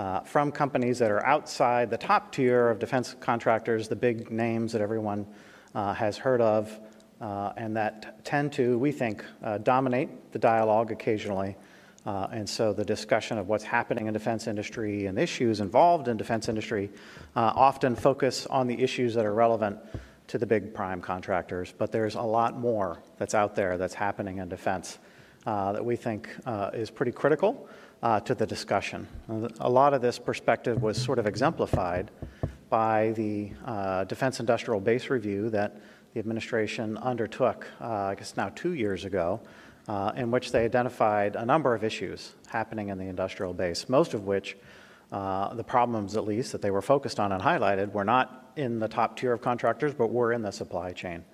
uh, from companies that are outside the top tier of defense contractors, the big names that everyone uh, has heard of, uh, and that tend to, we think, uh, dominate the dialogue occasionally. Uh, and so the discussion of what's happening in defense industry and issues involved in defense industry uh, often focus on the issues that are relevant to the big prime contractors. But there's a lot more that's out there that's happening in defense that we think is pretty critical uh, to the discussion. A lot of this perspective was sort of exemplified by the uh, Defense Industrial Base Review that the administration undertook, uh, I guess now two years ago, uh, in which they identified a number of issues happening in the industrial base, most of which, uh, the problems at least, that they were focused on and highlighted were not in the top tier of contractors, but were in the supply chain.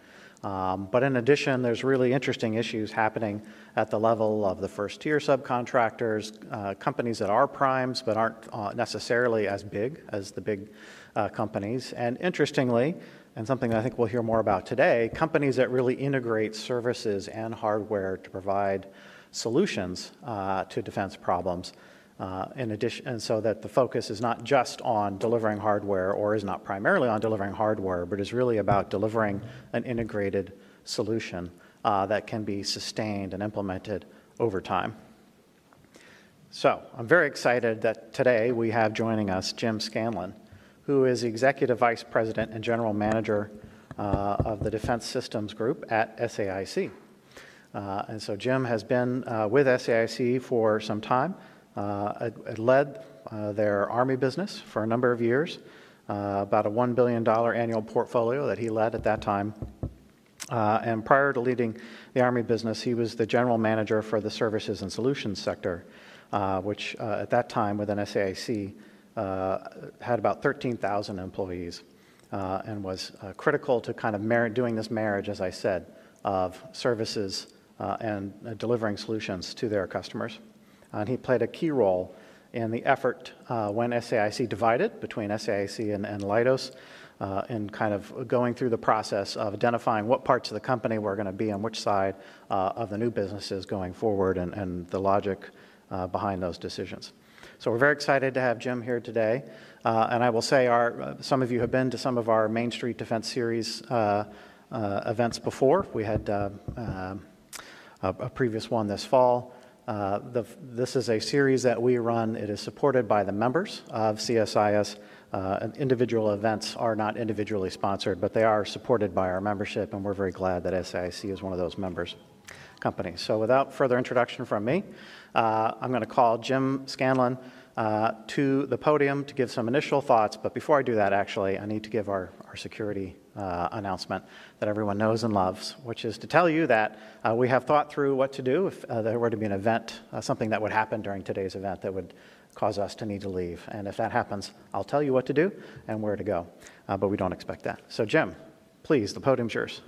Um, but in addition, there's really interesting issues happening at the level of the first tier subcontractors, uh, companies that are primes but aren't uh, necessarily as big as the big uh, companies. And interestingly, and something I think we'll hear more about today, companies that really integrate services and hardware to provide solutions uh, to defense problems. Uh, in addition, and so that the focus is not just on delivering hardware or is not primarily on delivering hardware, but is really about delivering an integrated solution uh, that can be sustained and implemented over time. So I'm very excited that today we have joining us Jim Scanlon, who is Executive Vice President and General Manager uh, of the Defense Systems Group at SAIC. Uh, and so Jim has been uh, with SAIC for some time. Uh, led uh, their Army business for a number of years, uh, about a $1 billion annual portfolio that he led at that time. and prior to leading the Army business, he was the general manager for the services and solutions sector, which at that time within SAIC had about 13,000 employees. Uh, and was uh, critical to kind of mar- doing this marriage, as I said, of services uh, and delivering solutions to their customers and he played a key role in the effort uh, when SAIC divided between SAIC and, and Leidos uh, in kind of going through the process of identifying what parts of the company were going to be on which side uh, of the new businesses going forward and, and the logic uh, behind those decisions. So we're very excited to have Jim here today. Uh, and I will say, our, uh, some of you have been to some of our Main Street Defense Series events before. We had a, a previous one this fall. Uh, the, this is a series that we run. It is supported by the members of CSIS. Uh, individual events are not individually sponsored, but they are supported by our membership, and we're very glad that SAIC is one of those members companies. So, without further introduction from me, uh, I'm going to call Jim Scanlon uh, to the podium to give some initial thoughts. But before I do that, actually, I need to give our, our security uh, announcement that everyone knows and loves, which is to tell you that uh, we have thought through what to do if uh, there were to be an event, uh, something that would happen during today's event that would cause us to need to leave. And if that happens, I'll tell you what to do and where to go. Uh, but we don't expect that. So, Jim, please, the podium's yours.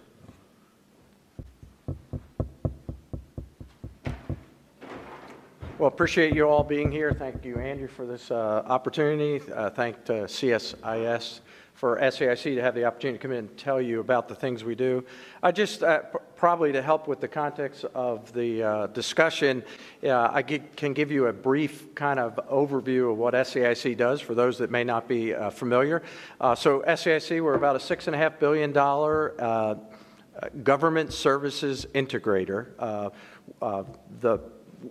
Well, appreciate you all being here. Thank you, Andrew, for this uh, opportunity. Thank CSIS for SAIC to have the opportunity to come in and tell you about the things we do. I just uh, probably to help with the context of the uh, discussion, uh, I g- can give you a brief kind of overview of what SAIC does for those that may not be familiar. so, SAIC, we're about a six and a half billion dollar government services integrator. the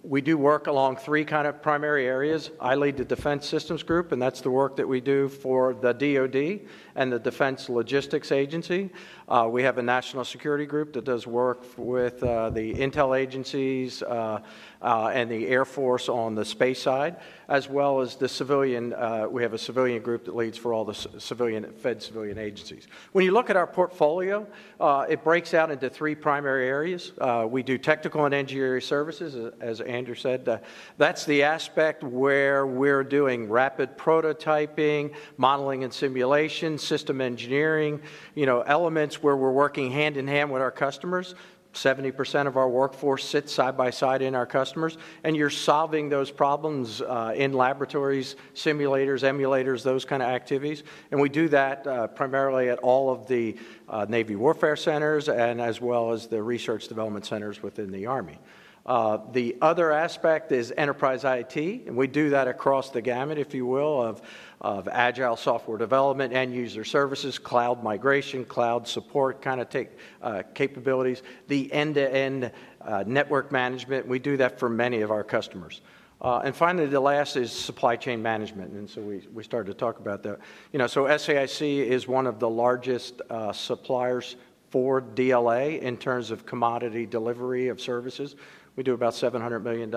we do work along three kind of primary areas. I lead the Defense Systems Group, and that's the work that we do for the DoD and the Defense Logistics Agency. Uh, we have a national security group that does work with uh, the intel agencies uh, uh and the Air Force on the space side, as well as the civilian. Uh, we have a civilian group that leads for all the civilian Fed civilian agencies. When you look at our portfolio, uh, it breaks out into three primary areas. we do technical and engineering services, as Andrew said. that's the aspect where we're doing rapid prototyping, modeling and simulation, system engineering, you know, elements where we're working hand in hand with our customers. 70% of our workforce sits side by side in our customers, and you're solving those problems uh, in laboratories, simulators, emulators, those kind of activities. And we do that uh, primarily at all of the uh, Navy warfare centers and as well as the research development centers within the Army. Uh, The other aspect is enterprise IT, and we do that across the gamut, if you will, of, of agile software development, end user services, cloud migration, cloud support kind of take uh, capabilities, the end-to-end uh, network management. We do that for many of our customers. Uh, and finally, the last is supply chain management, and so we, we started to talk about that. You know, so SAIC is one of the largest uh, suppliers for DLA in terms of commodity delivery of services. We do about $700 million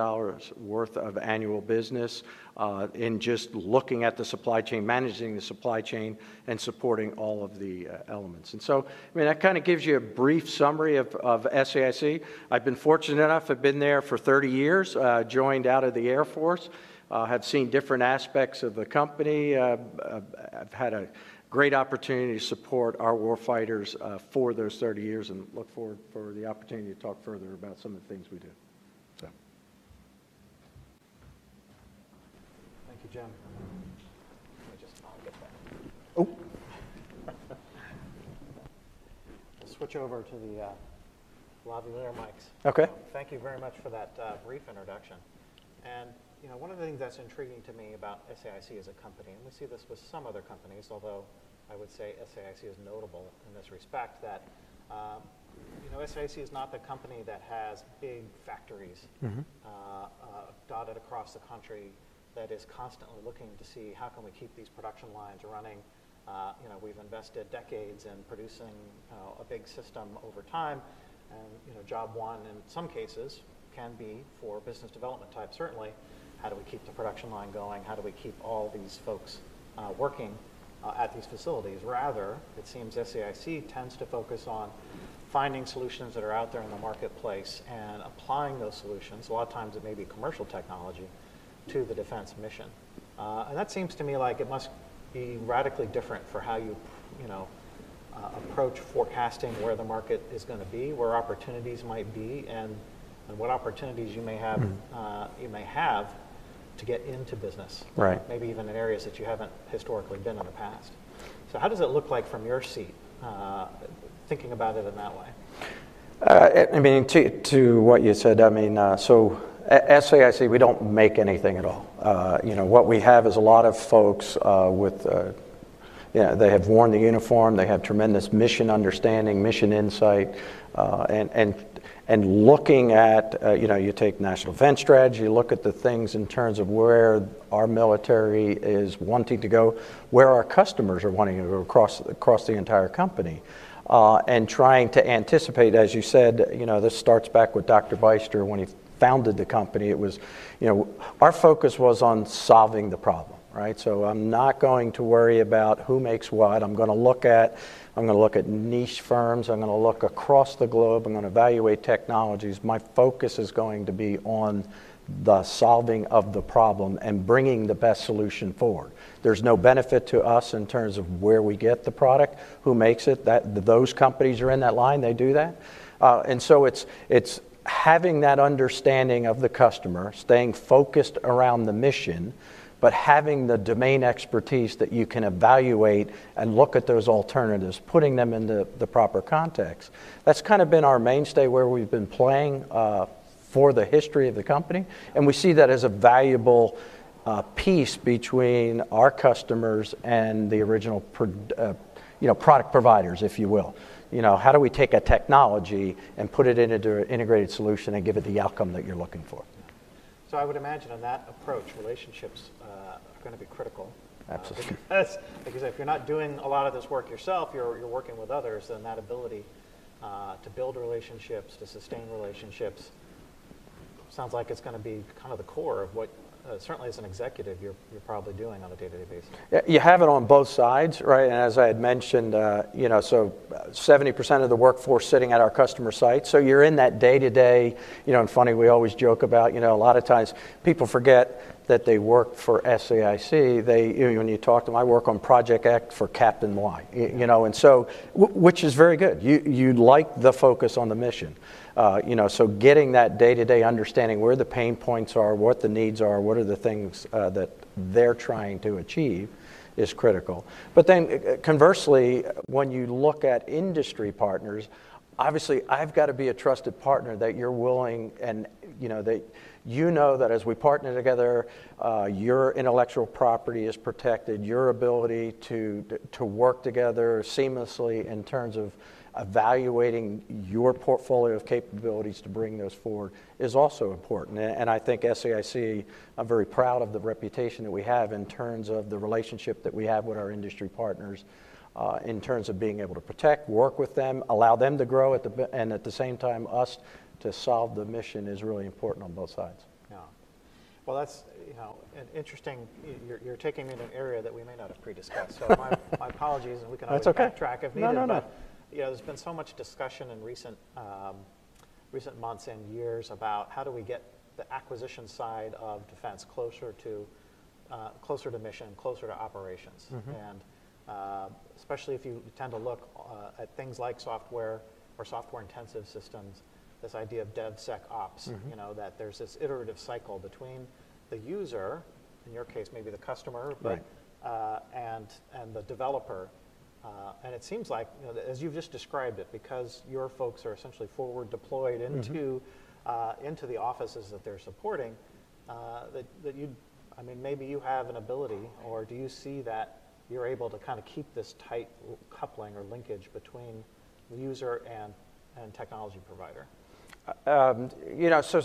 worth of annual business uh, in just looking at the supply chain, managing the supply chain, and supporting all of the uh, elements. And so, I mean, that kind of gives you a brief summary of, of SAIC. I've been fortunate enough, I've been there for 30 years, uh, joined out of the Air Force, have seen different aspects of the company. I've had a great opportunity to support our warfighters uh, for those 30 years and look forward for the opportunity to talk further about some of the things we do. So. Thank you, Jim. Let me just, I'll. Oh. We'll switch over to the uh, lavalier mics. Okay. Thank you very much for that uh, brief introduction. And, you know, one of the things that's intriguing to me about SAIC as a company, and we see this with some other companies, although I would say SAIC is notable in this respect, that, um, you know, SAIC is not the company that has big factories uh, uh, dotted across the country that is constantly looking to see how can we keep these production lines running. Uh, you know, we've invested decades in producing uh, a big system over time, and you know, job one in some cases can be for business development type. Certainly, how do we keep the production line going? How do we keep all these folks uh, working uh, at these facilities? Rather, it seems SAIC tends to focus on finding solutions that are out there in the marketplace and applying those solutions. A lot of times, it may be commercial technology to the defense mission. Uh, and that seems to me like it must be radically different for how you, you know, uh, approach forecasting where the market is going to be, where opportunities might be, and, and what opportunities you may have uh, you may have to get into business. Right. Maybe even in areas that you haven't historically been in the past. So how does it look like from your seat, uh, thinking about it in that way? Uh, I mean, to, to what you said, I mean, uh, so at SAIC, we don't make anything at all. Uh, you know, what we have is a lot of folks uh, with, uh, you know, they have worn the uniform, they have tremendous mission understanding, mission insight, uh, and, and, and looking at, uh, you know, you take national defense strategy, look at the things in terms of where our military is wanting to go, where our customers are wanting to go across, across the entire company. Uh, and trying to anticipate, as you said, you know, this starts back with Dr. Beyster when he founded the company. It was, you know, our focus was on solving the problem, right? So I'm not going to worry about who makes what. I'm going to look at, I'm going to look at niche firms. I'm going to look across the globe. I'm going to evaluate technologies. My focus is going to be on the solving of the problem and bringing the best solution forward. There's no benefit to us in terms of where we get the product, who makes it. That those companies are in that line. They do that, uh, and so it's it's having that understanding of the customer, staying focused around the mission, but having the domain expertise that you can evaluate and look at those alternatives, putting them into the proper context. That's kind of been our mainstay where we've been playing uh, for the history of the company, and we see that as a valuable uh, piece between our customers and the original, pro- uh, you know, product providers, if you will. You know, how do we take a technology and put it into an integrated solution and give it the outcome that you're looking for? So I would imagine in that approach, relationships uh, are going to be critical. Uh, Absolutely. because, because if you're not doing a lot of this work yourself, you're, you're working with others, then that ability uh, to build relationships, to sustain relationships, sounds like it's going to be kind of the core of what, uh, certainly as an executive, you're, you're probably doing on a day-to-day basis. You have it on both sides, right? And as I had mentioned, uh, you know, so 70% of the workforce sitting at our customer site. So you're in that day to day, you know, and funny, we always joke about, you know, a lot of times people forget that they work for SAIC. They, when you talk to them, I work on Project X for Captain Y, you know, and so, w- which is very good. You, you like the focus on the mission. Uh, you know, so getting that day-to-day understanding where the pain points are, what the needs are, what are the things uh, that they're trying to achieve is critical. But then uh, conversely, when you look at industry partners, obviously, I've got to be a trusted partner that you're willing and, you know, that you know that as we partner together, uh, your intellectual property is protected, your ability to, to work together seamlessly in terms of evaluating your portfolio of capabilities to bring those forward is also important. And I think SAIC, I'm very proud of the reputation that we have in terms of the relationship that we have with our industry partners, uh, in terms of being able to protect, work with them, allow them to grow, at the, and at the same time, us to solve the mission is really important on both sides. Yeah. Well, that's, you know, an interesting, you're, you're taking me in an area that we may not have pre-discussed. So my, my apologies, and we can always That's okay. backtrack if No, needed. no, no. But, you know, there's been so much discussion in recent, um, recent months and years about how do we get the acquisition side of defense closer to, uh, closer to mission, closer to operations. Mm-hmm. And uh, especially if you tend to look uh, at things like software or software-intensive systems, this idea of DevSecOps, Mm-hmm. you know, that there's this iterative cycle between the user, in your case, maybe the customer, but, uh, and, and the developer. Uh, and it seems like, you know, as you've just described it, because your folks are essentially forward deployed Mm-hmm. into, uh, into the offices that they're supporting, uh, that, that you, I mean, maybe you have an ability, or do you see that you're able to kind of keep this tight coupling or linkage between the user and, and technology provider? Um, You know, so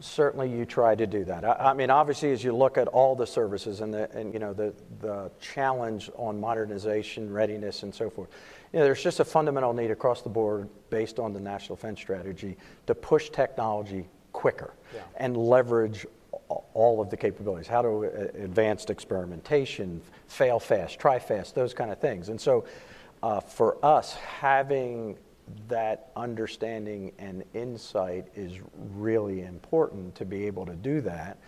certainly you try to do that. I I mean, obviously, as you look at all the services and the, and, you know, the, the challenge on modernization, readiness, and so forth, you know, there's just a fundamental need across the board, based on the National Defense Strategy, to push technology quicker Yeah. and leverage all of the capabilities. How to uh, advanced experimentation, fail fast, try fast, those kind of things. And so, uh, for us, having that understanding and insight is really important to be able to do that.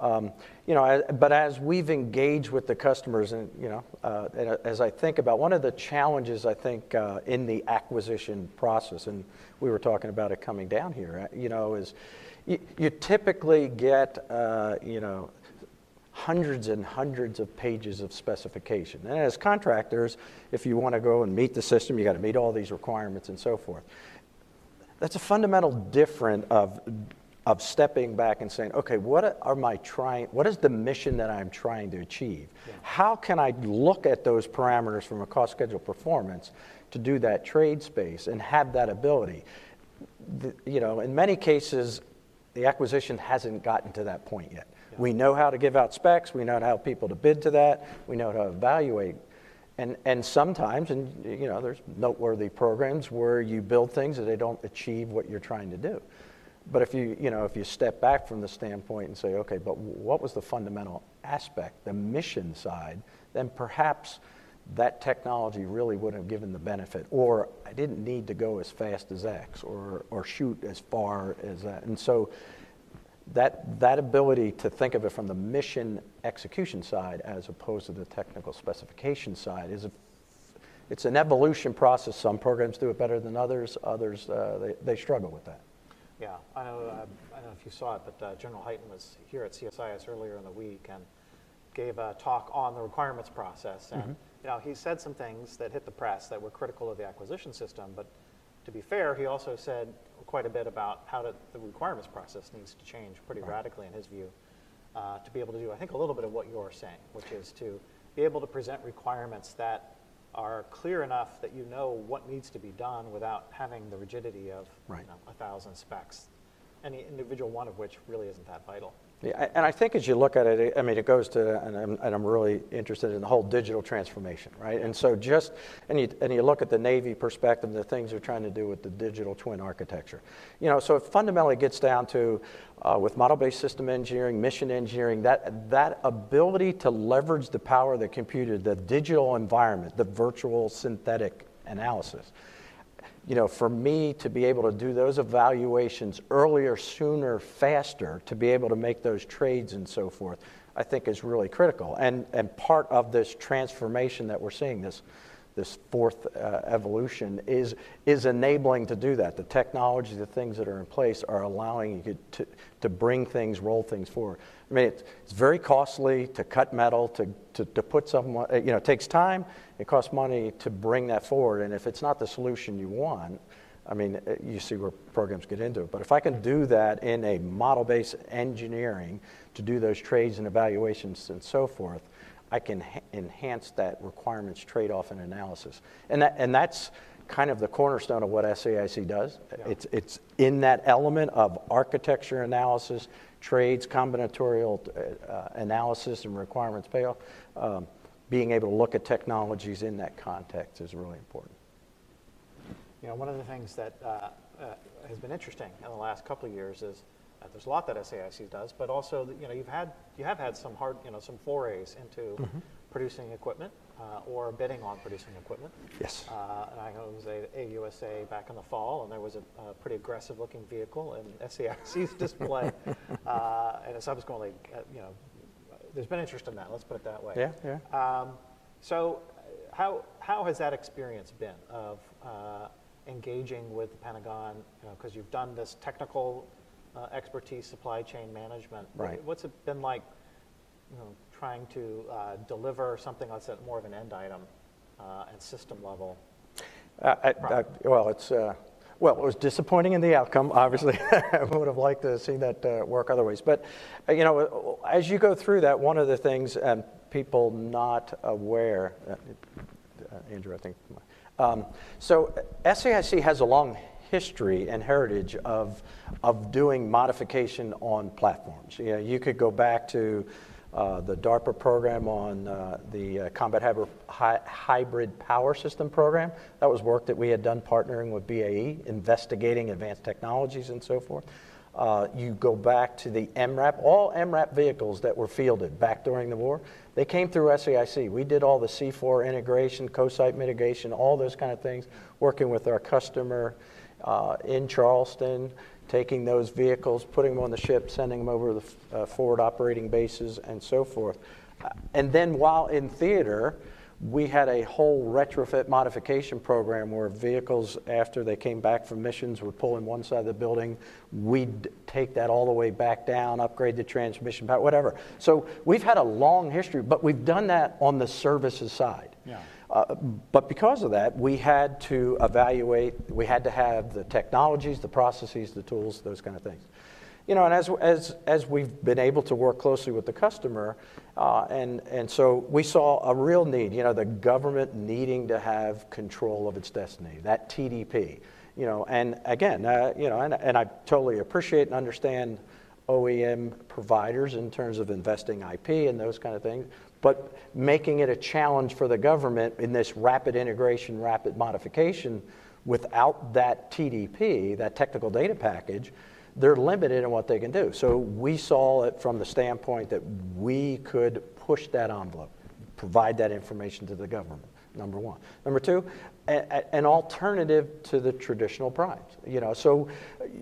Um, you know, but as we've engaged with the customers, and you know, uh, and as I think about one of the challenges I think uh, in the acquisition process, and we were talking about it coming down here, uh, you know, is you, you typically get, uh, you know, hundreds and hundreds of pages of specification. And as contractors, if you want to go and meet the system, you got to meet all these requirements and so forth. That's a fundamental different of, of stepping back and saying, okay, what are my trying, what is the mission that I'm trying to achieve? How can I look at those parameters from a cost schedule performance to do that trade space and have that ability? The- you know, in many cases, the acquisition hasn't gotten to that point yet. We know how to give out specs, we know how people to bid to that, we know how to evaluate. And, and sometimes, and you know, there's noteworthy programs where you build things that they don't achieve what you're trying to do. But if you, you know, if you step back from the standpoint and say, okay, but what was the fundamental aspect, the mission side, then perhaps that technology really would have given the benefit. Or I didn't need to go as fast as X or, or shoot as far as that. And so that, that ability to think of it from the mission execution side as opposed to the technical specification side is a, it's an evolution process. Some programs do it better than others. Others, uh, they, they struggle with that. Yeah, I know, uh, I don't know if you saw it, but uh, General Hyten was here at CSIS earlier in the week and gave a talk on the requirements process. And, you know, he said some things that hit the press that were critical of the acquisition system, but to be fair, he also said quite a bit about how to, the requirements process needs to change pretty radically in his view uh, to be able to do, I think, a little bit of what you're saying, which is to be able to present requirements that are clear enough that you know what needs to be done without having the rigidity of Right. you know, a thousand specs, any individual one of which really isn't that vital. Yeah, and I think as you look at it, I mean, it goes to, and I'm, and I'm really interested in the whole digital transformation, right? And so just, and you, and you look at the Navy perspective, the things they're trying to do with the digital twin architecture. You know, so it fundamentally gets down to, uh, with model-based system engineering, mission engineering, that, that ability to leverage the power of the computer, the digital environment, the virtual synthetic analysis you know, for me to be able to do those evaluations earlier, sooner, faster, to be able to make those trades and so forth, I think is really critical. And, and part of this transformation that we're seeing, this, this fourth uh, evolution, is, is enabling to do that. The technology, the things that are in place are allowing you to, to bring things, roll things forward. I mean, it's, it's very costly to cut metal, to, to, to put someone, you know, it takes time, it costs money to bring that forward. And if it's not the solution you want, I mean, uh, you see where programs get into it. But if I can do that in a model-based engineering to do those trades and evaluations and so forth, I can enhance that requirements trade-off and analysis. And, that, and that's kind of the cornerstone of what SAIC does. Yeah. It's, it's in that element of architecture analysis, trades, combinatorial uh, analysis, and requirements payoff. Um, being able to look at technologies in that context is really important. You know, one of the things that uh, uh, has been interesting in the last couple of years is there's a lot that SAIC does, but also you know you've had you have had some hard you know some forays into Mm-hmm. producing equipment uh, or bidding on producing equipment. Yes. Uh, and I know it was a, AUSA back in the fall, and there was a, a pretty aggressive-looking vehicle in SAIC's display, uh, and subsequently, uh, you know, there's been interest in that. Let's put it that way. Yeah, yeah. Um, so, uh, how how has that experience been of uh, engaging with the Pentagon? Because you've done this technical uh, expertise, supply chain management. Right. What's it been like? You know, trying to uh, deliver something that's at more of an end item uh, and system level. Uh, I, I, well, it's uh, well, it was disappointing in the outcome. Obviously, I would have liked to see that uh, work other ways. But uh, you know, as you go through that, one of the things and people not aware, uh, uh, Andrew, I think. Um, so SAIC has a long history and heritage of of doing modification on platforms. You, know, you could go back to uh, the DARPA program on uh, the uh, Combat Hybrid, Hy- Hybrid Power System program. That was work that we had done partnering with BAE, investigating advanced technologies and so forth. Uh, you go back to the MRAP, all MRAP vehicles that were fielded back during the war, they came through SAIC. We did all the C4 integration, co-site mitigation, all those kind of things, working with our customer uh, in Charleston, taking those vehicles, putting them on the ship, sending them over to the uh, forward operating bases, and so forth. Uh, and then while in theater, we had a whole retrofit modification program where vehicles, after they came back from missions, would pull in one side of the building. We'd take that all the way back down, upgrade the transmission, whatever. So we've had a long history, but we've done that on the services side. Yeah. Uh, but because of that, we had to evaluate, we had to have the technologies, the processes, the tools, those kind of things. You know, and as, as, as we've been able to work closely with the customer, uh, and, and so we saw a real need, you know, the government needing to have control of its destiny, that TDP. You know, and again, uh, you know, and, and I totally appreciate and understand OEM providers in terms of investing IP and those kind of things, but making it a challenge for the government in this rapid integration, rapid modification, without that TDP, that technical data package, they're limited in what they can do. So we saw it from the standpoint that we could push that envelope, provide that information to the government. Number one. Number two, a, a, an alternative to the traditional primes. You know, so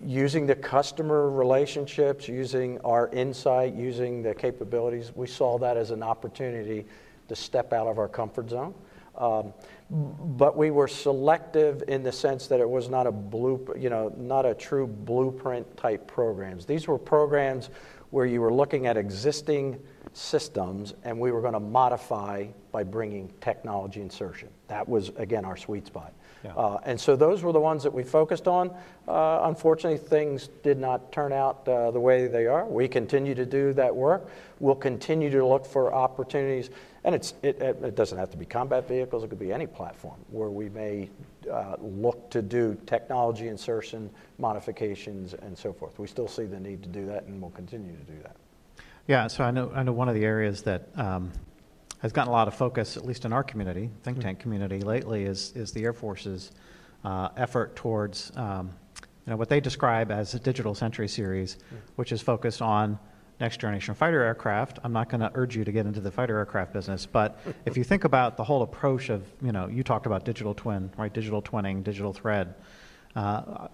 using the customer relationships, using our insight, using the capabilities, we saw that as an opportunity to step out of our comfort zone. Um, but we were selective in the sense that it was not a blue, you know, not a true blueprint type programs. These were programs where you were looking at existing systems and we were going to modify by bringing technology insertion. That was, again, our sweet spot. Yeah. Uh, and so those were the ones that we focused on. Uh, unfortunately, things did not turn out uh, the way they are. We continue to do that work. We'll continue to look for opportunities. And it's, it, it doesn't have to be combat vehicles, it could be any platform where we may uh, look to do technology insertion, modifications, and so forth. We still see the need to do that, and we'll continue to do that. Yeah, so I know, I know one of the areas that um, has gotten a lot of focus, at least in our community, think tank community lately, is, is the Air Force's uh, effort towards um, you know, what they describe as a digital century series, which is focused on next generation fighter aircraft. I'm not going to urge you to get into the fighter aircraft business, but if you think about the whole approach of, you know, you talked about digital twin, right? Digital twinning, digital thread. Uh,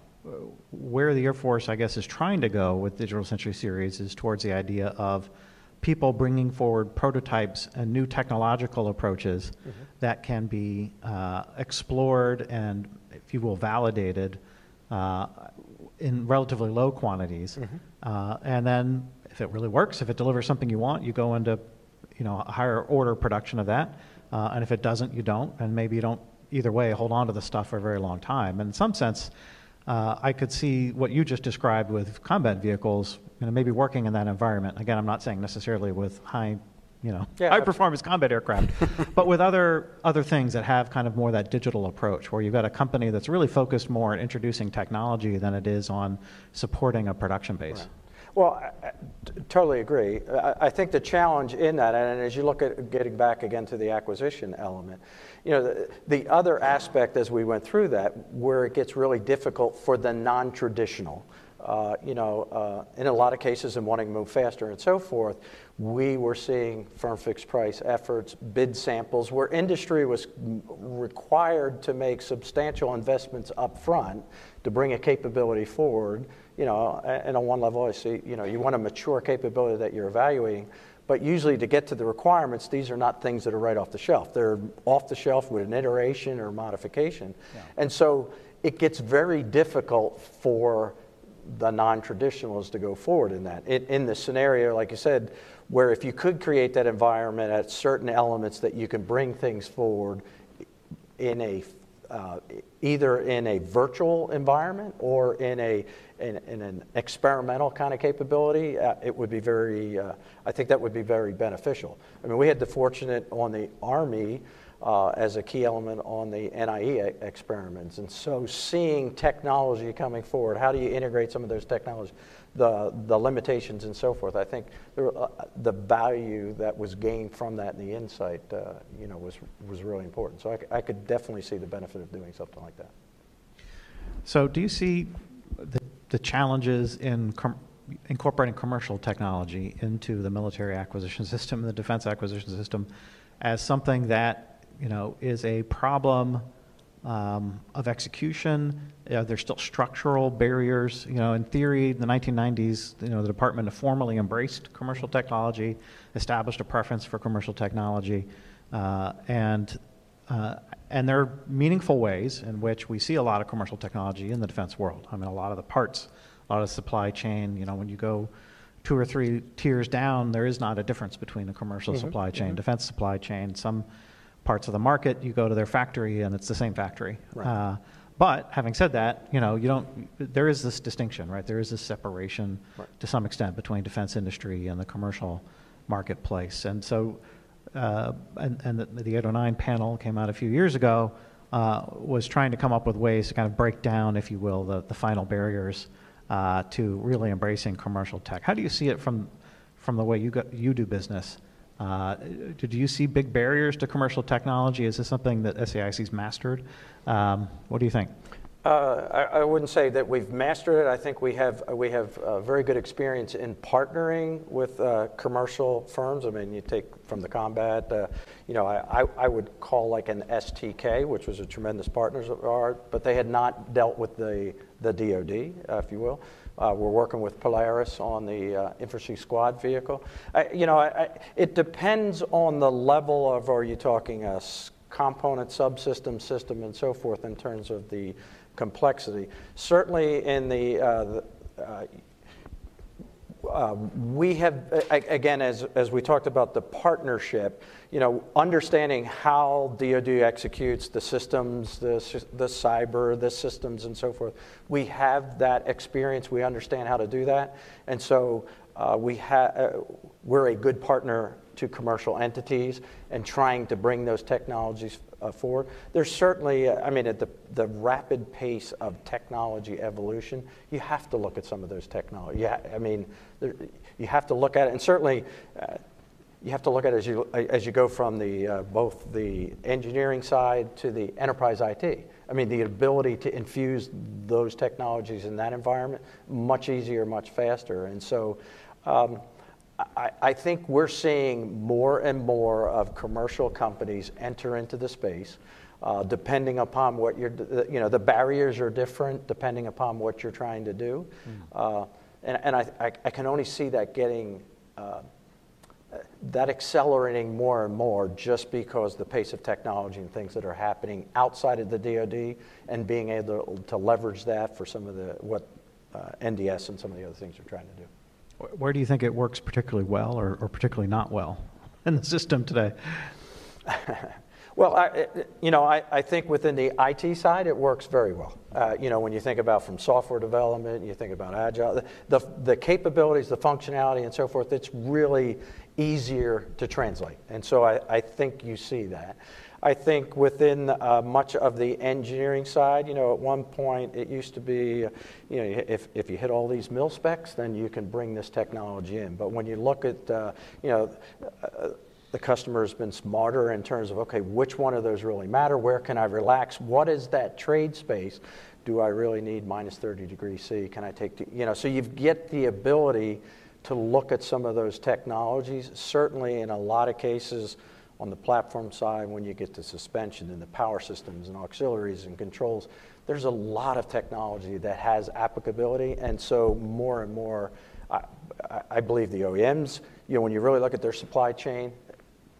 where the Air Force, I guess, is trying to go with Digital Century Series is towards the idea of people bringing forward prototypes and new technological approaches that can be uh, explored and, if you will, validated uh, in relatively low quantities. Uh, and then, if it really works, if it delivers something you want, you go into, you know, a higher order production of that. Uh, and if it doesn't, you don't. And maybe you don't. Either way, hold on to the stuff for a very long time. And in some sense, uh, I could see what you just described with combat vehicles, you know, maybe working in that environment. Again, I'm not saying necessarily with high, you know, Yeah, high performance combat aircraft, but with other other things that have kind of more that digital approach, where you've got a company that's really focused more on introducing technology than it is on supporting a production base. Well, totally agree. I I think the challenge in that, and as you look at getting back again to the acquisition element, you know, the- the other aspect as we went through that, where it gets really difficult for the non-traditional, uh, you know, uh, in a lot of cases and wanting to move faster and so forth, we were seeing firm fixed price efforts, bid samples, where industry was required to make substantial investments up front to bring a capability forward. You know, and on one level, I see, you know, you want a mature capability that you're evaluating, but usually to get to the requirements, these are not things that are right off the shelf. They're off the shelf with an iteration or modification. And so it gets very difficult for the non-traditionals to go forward in that. In, in the scenario, like you said, where if you could create that environment at certain elements that you can bring things forward in a uh, either in a virtual environment or in a in, in an experimental kind of capability, uh, it would be very. Uh, I think that would be very beneficial. I mean, we had the fortunate on the Army uh, as a key element on the NIE experiments, and so seeing technology coming forward, how do you integrate some of those technologies? The, the limitations and so forth. I think there, uh, the value that was gained from that and the insight, uh, you know, was, was really important. So I, I could definitely see the benefit of doing something like that. So, do you see the, the challenges in com- incorporating commercial technology into the military acquisition system and the defense acquisition system as something that you know is a problem um, of execution? Uh, there's still structural barriers. You know, in theory, in the 1990s, you know, the department formally embraced commercial technology, established a preference for commercial technology, uh, and uh, and there are meaningful ways in which we see a lot of commercial technology in the defense world. I mean, a lot of the parts, a lot of the supply chain, you know, when you go two or three tiers down, there is not a difference between a commercial supply chain, defense supply chain. Some parts of the market, you go to their factory and it's the same factory. Right. Uh, but having said that, you know, you don't, there is this distinction, right? There is this separation Right. to some extent between defense industry and the commercial marketplace. And so, uh, and, and the, the 809 panel came out a few years ago, uh, was trying to come up with ways to kind of break down, if you will, the, the final barriers uh, to really embracing commercial tech. How do you see it from, from the way you, go, you do business? Uh, do you see big barriers to commercial technology? Is this something that SAIC's mastered? Um, what do you think? Uh, I, I wouldn't say that we've mastered it. I think we have we have uh, very good experience in partnering with uh, commercial firms. I mean, you take from the combat, uh, you know, I, I, I would call like an STK, which was a tremendous partner of ours, but they had not dealt with the the DoD, uh, if you will. Uh, we're working with Polaris on the uh, infantry squad vehicle. I, you know, I, I, it depends on the level of. Are you talking a component, subsystem, system, and so forth in terms of the complexity. Certainly in the, uh, the uh, we have, again, as, as we talked about the partnership, you know, understanding how DoD executes the systems, the, the cyber, the systems, and so forth. We have that experience. We understand how to do that, and so uh, we ha- uh, we're a good partner to commercial entities and trying to bring those technologies uh. There's certainly, uh, I mean, at the, the rapid pace of technology evolution, you have to look at some of those technology. Yeah, I mean, there, you have to look at it, and certainly. Uh, you have to look at as you, as you go from the, uh, both the engineering side to the enterprise IT. I mean, the ability to infuse those technologies in that environment, much easier, much faster. And so um, I, I think we're seeing more and more of commercial companies enter into the space. Uh, depending upon what you're, you know, the barriers are different depending upon what you're trying to do. Uh, and and I, I, I can only see that getting uh, that accelerating more and more just because the pace of technology and things that are happening outside of the DoD and being able to leverage that for some of the what NDS and some of the other things we're trying to do. Wh- Where do you think it works particularly well or, or particularly not well in the system today? Well, I, you know, I, I think within the IT side, it works very well. Uh, you know, when you think about from software development, you think about agile, the, the, the capabilities, the functionality, and so forth, it's really easier to translate. And so I, I think you see that. I think within uh, much of the engineering side, you know, at one point it used to be, you know, if, if you hit all these mil specs, then you can bring this technology in. But when you look at, uh, you know, uh, the customer has been smarter in terms of, okay, which one of those really matter? Where can I relax? What is that trade space? Do I really need minus 30 degrees C? Can I take, you know, so you get the ability to look at some of those technologies. Certainly, in a lot of cases, on the platform side, when you get to suspension and the power systems and auxiliaries and controls, there's a lot of technology that has applicability. And so, more and more, I, I- believe the OEMs, you know, when you really look at their supply chain,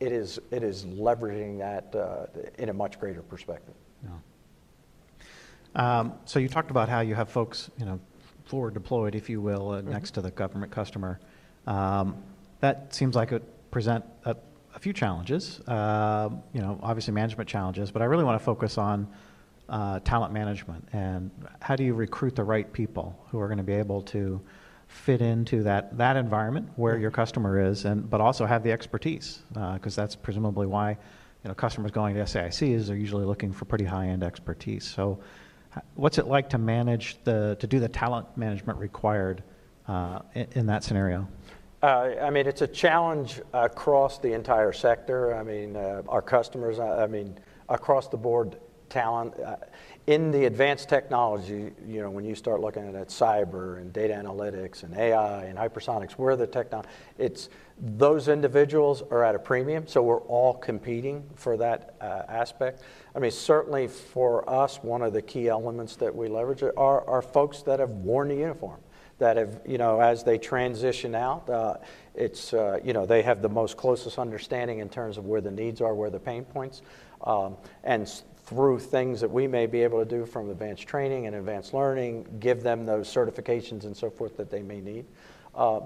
it is, it is leveraging that uh, in a much greater perspective. Um, So you talked about how you have folks, you know, forward deployed, if you will, uh, Mm-hmm. next to the government customer. Um, That seems like it present a a few challenges, um, you know, obviously management challenges, but I really want to focus on uh, talent management and how do you recruit the right people who are going to be able to fit into that, that environment where your customer is, and, but also have the expertise, because that's presumably why, you know, customers going to SAIC is they're usually looking for pretty high-end expertise. So what's it like to manage the, to do the talent management required uh, in, in that scenario? Uh, I mean, it's a challenge across the entire sector. I mean, uh, our customers, I mean, across the board talent. Uh, In the advanced technology, you know, when you start looking at cyber and data analytics and AI and hypersonics, where the technology, it's, those individuals are at a premium, so we're all competing for that aspect. I mean, certainly for us, one of the key elements that we leverage are folks that have worn the uniform that have, you know, as they transition out, uh, it's, uh, you know, they have the most closest understanding in terms of where the needs are, where the pain points. Um, and through things that we may be able to do from advanced training and advanced learning, give them those certifications and so forth that they may need. Uh,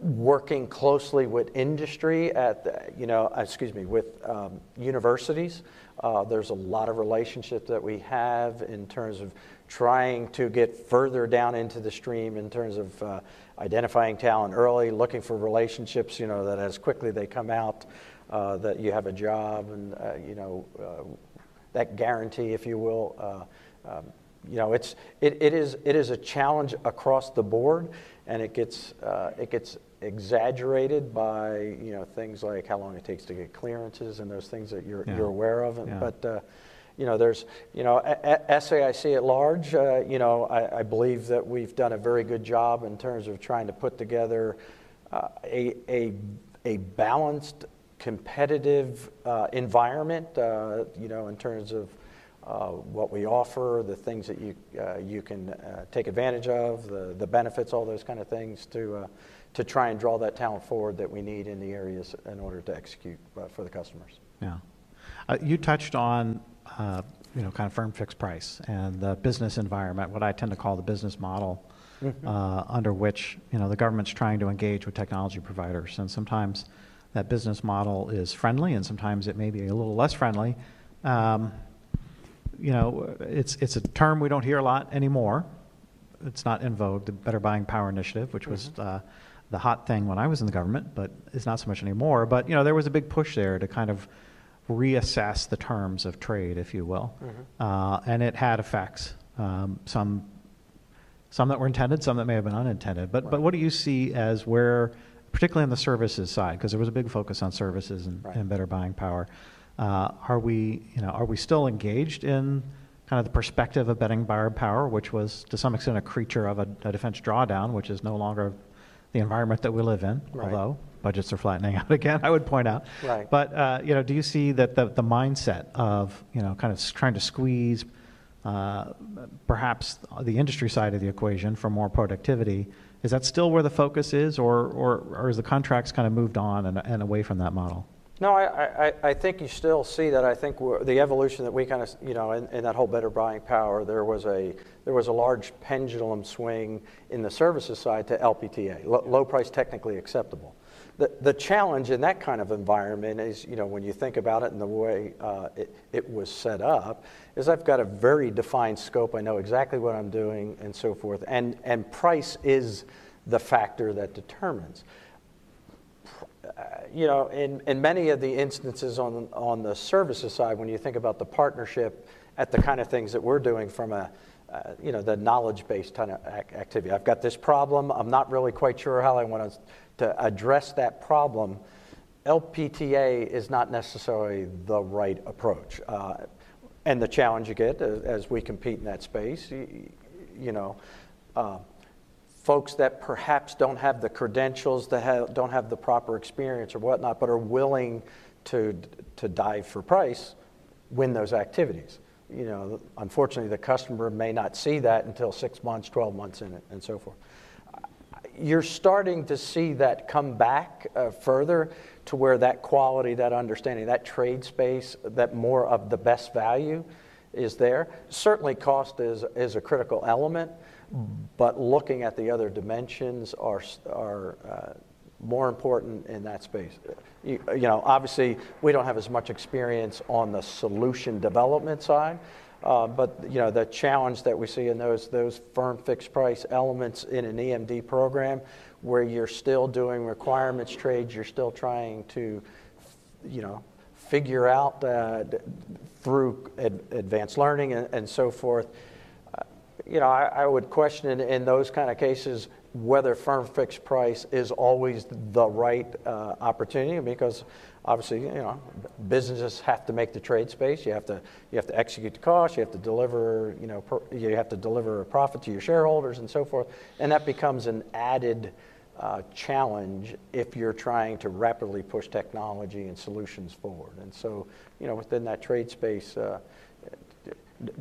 working closely with industry at, the, you know, excuse me, with um, universities. Uh, there's a lot of relationships that we have in terms of trying to get further down into the stream in terms of uh, identifying talent early, looking for relationships, you know, that as quickly they come out, uh, that you have a job and, uh, you know, uh, that guarantee, if you will. Uh, um, you know, it's, it, it, is, it is a challenge across the board, and it gets, uh, it gets exaggerated by, you know, things like how long it takes to get clearances and those things that you're, Yeah. you're aware of. And- Yeah. But, uh, you know, there's, you know, SAIC at large, uh, you know, I, I believe that we've done a very good job in terms of trying to put together uh, a, a, a balanced, competitive uh, environment, uh, you know, in terms of uh, what we offer, the things that you, uh, you can take advantage of, the, the benefits, all those kind of things to, to try and draw that talent forward that we need in the areas in order to execute for the customers. Yeah. Uh, You touched on, uh, you know, kind of firm fixed price and the business environment, what I tend to call the business model, uh, under which, you know, the government's trying to engage with technology providers. And sometimes that business model is friendly, and sometimes it may be a little less friendly. Um, You know, it's, it's a term we don't hear a lot anymore. It's not in vogue, the Better Buying Power Initiative, which was uh, the hot thing when I was in the government, but it's not so much anymore. But, you know, there was a big push there to kind of reassess the terms of trade, if you will. Uh, and it had effects, um, some, some that were intended, some that may have been unintended. But, but what do you see as where, particularly on the services side, because there was a big focus on services and, Right. and better buying power, uh, are we, you know, are we still engaged in kind of the perspective of better buying power, which was to some extent a creature of a, a defense drawdown, which is no longer the environment that we live in, Right. although budgets are flattening out again, I would point out. Right. But, uh, you know, do you see that the, the mindset of, you know, kind of trying to squeeze uh, perhaps the industry side of the equation for more productivity, is that still where the focus is, or, or, or is the contracts kind of moved on and, and away from that model? No, I, I, I think you still see that. I think the evolution that we kind of, you know, in, in that whole better buying power, there was a there was a large pendulum swing in the services side to LPTA, lo- low price technically acceptable. The, the challenge in that kind of environment is, you know, when you think about it and the way uh, it, it was set up, is I've got a very defined scope. I know exactly what I'm doing and so forth. And, and price is the factor that determines. You know, in, in many of the instances on, on the services side, when you think about the partnership at the kind of things that we're doing from a, uh, you know, the knowledge-based kind of ac- activity. I've got this problem. I'm not really quite sure how I want to, to address that problem. LPTA is not necessarily the right approach. Uh, and the challenge you get as, as, we compete in that space, you, you know, uh, folks that perhaps don't have the credentials, that have, don't have the proper experience or whatnot, but are willing to, to dive for price, win those activities. You know, unfortunately, the customer may not see that until six months, 12 months in it, and so forth. You're starting to see that come back uh, further to where that quality, that understanding, that trade space, that more of the best value is there. Certainly, cost is, is a critical element, but looking at the other dimensions are, are uh, more important in that space. You, you, know, obviously, we don't have as much experience on the solution development side, but you know, the challenge that we see in those firm fixed price elements in an EMD program, where you're still doing requirements trades, you're still trying to, you know, figure out uh, through advanced learning and, so forth you know, I, would question in, in, those kind of cases whether firm fixed price is always the right uh, opportunity because obviously, you know, businesses have to make the trade space. You have to you have to execute the cost. You have to deliver, you know, per, you have to deliver a profit to your shareholders and so forth. And that becomes an added uh, challenge if you're trying to rapidly push technology and solutions forward. And so, you know, within that trade space. Uh,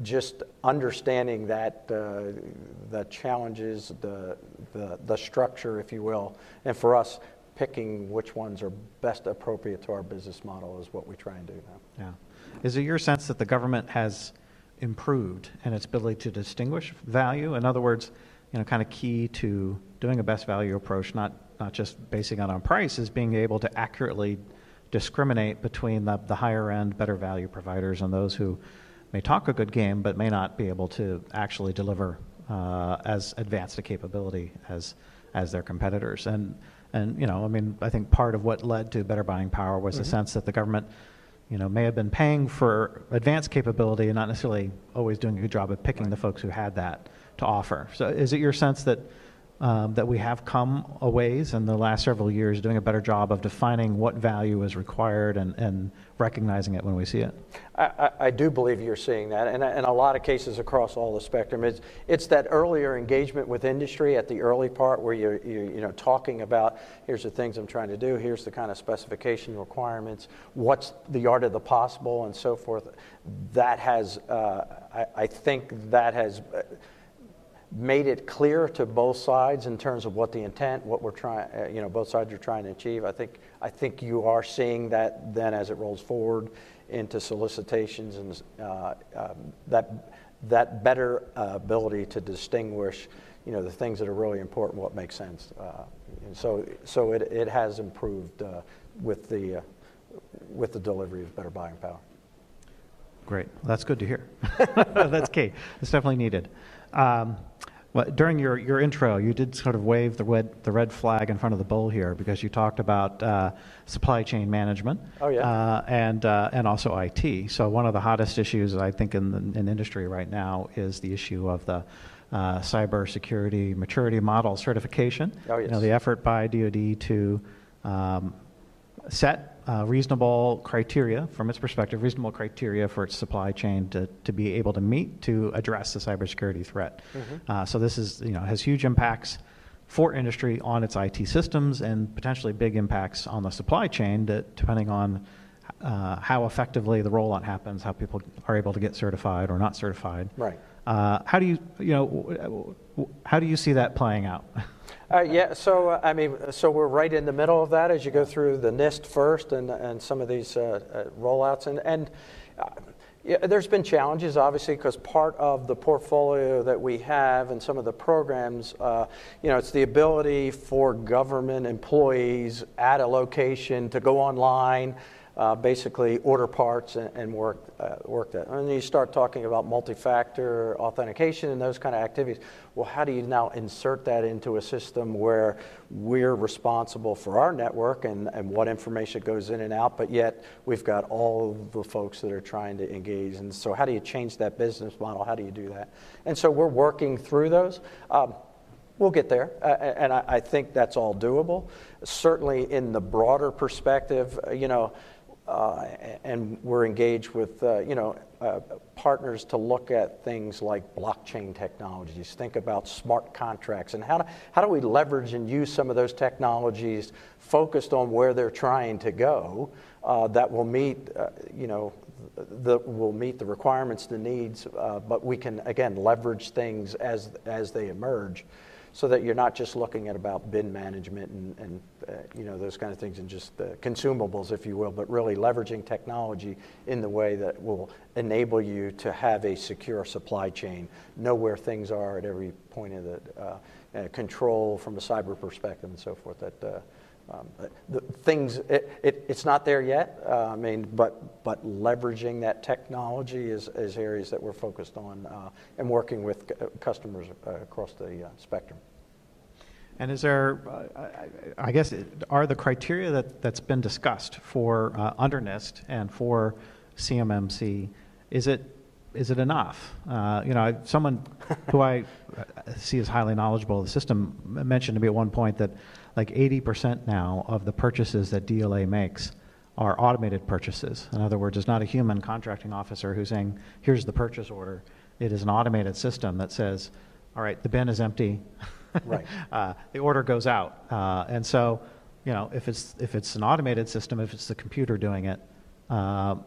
just understanding that uh, the challenges, the, the, the structure, if you will, and for us, picking which ones are best appropriate to our business model is what we try and do now. Yeah. Is it your sense that the government has improved in its ability to distinguish value? In other words, you know, kind of key to doing a best value approach, not, not just basing it on price, is being able to accurately discriminate between the, the higher end, better value providers and those who may talk a good game, but may not be able to actually deliver uh, as advanced a capability as as their competitors. And and you know, I mean, I think part of what led to better buying power was mm-hmm. the sense that the government, you know, may have been paying for advanced capability and not necessarily always doing a good job of picking right. the folks who had that to offer. So, is it your sense that um, that we have come a ways in the last several years doing a better job of defining what value is required and, and recognizing it when we see it. I, I do believe you're seeing that, and in a lot of cases across all the spectrum. It's, it's that earlier engagement with industry at the early part where you're, you, you know, talking about here's the things I'm trying to do, here's the kind of specification requirements, what's the art of the possible, and so forth. That has, uh, I, I think that has made it clear to both sides in terms of what the intent, what we're trying, uh, you know, both sides are trying to achieve. I think, I think you are seeing that then as it rolls forward into solicitations and uh, uh, that, that better uh, ability to distinguish, you know, the things that are really important, what makes sense. Uh, so, so it, it has improved uh, with the, with the delivery of better buying power. Great. Well, that's good to hear. that's key. It's definitely needed. Um, well, during your, your intro, you did sort of wave the red, the red flag in front of the bull here because you talked about uh, supply chain management. Oh, yeah. Uh, and, uh, and also IT. So, one of the hottest issues, I think, in the in industry right now is the issue of the uh, cybersecurity maturity model certification. Oh, yes. You know, the effort by DoD to um, set uh, reasonable criteria, from its perspective, reasonable criteria for its supply chain to, to be able to meet to address the cybersecurity threat. Mm-hmm. Uh, so this is, you know, has huge impacts for industry on its IT systems and potentially big impacts on the supply chain that, depending on uh, how effectively the rollout happens, how people are able to get certified or not certified. Right. Uh, how do you, you know, how do you see that playing out? Uh, yeah, so uh, I mean, so we're right in the middle of that as you go through the NIST first and and some of these uh, uh rollouts, and and uh, Yeah, there's been challenges, obviously, because part of the portfolio that we have and some of the programs, uh, you know, it's the ability for government employees at a location to go online, uh, basically order parts and, and work uh, work that. And you start talking about multi-factor authentication and those kind of activities. Well, how do you now insert that into a system where we're responsible for our network and, and what information goes in and out, but yet we've got all the folks that are trying to engage. And so, how do you change that business model? How do you do that? And so, we're working through those. Um, We'll get there, uh, and I, I, think that's all doable. Certainly, in the broader perspective, uh, you know, and we're engaged with uh, you know uh, partners to look at things like blockchain technologies. Think about smart contracts and how do, how do we leverage and use some of those technologies focused on where they're trying to go uh, that will meet uh, you know the, will meet the requirements, the needs, uh, but we can again leverage things as as they emerge so that you're not just looking at about bin management and, and uh, you know those kind of things and just uh, consumables, if you will, but really leveraging technology in the way that will enable you to have a secure supply chain, know where things are at every point of the uh, uh control from a cyber perspective and so forth. That uh, um, the things it, it, it's not there yet. Uh, I mean, but but leveraging that technology is, is areas that we're focused on and working with customers across the spectrum. And is there, uh, I guess, are the criteria that, that's been discussed for uh, under NIST and for CMMC, is it, is it enough? Uh, you know, someone who I uh, see as highly knowledgeable of the system mentioned to me at one point that like 80% now of the purchases that DLA makes are automated purchases. In other words, it's not a human contracting officer who's saying, here's the purchase order. It is an automated system that says, all right, the bin is empty. Right. uh, the order goes out. Uh, and so, you know, if it's, if it's an automated system, if it's the computer doing it, uh,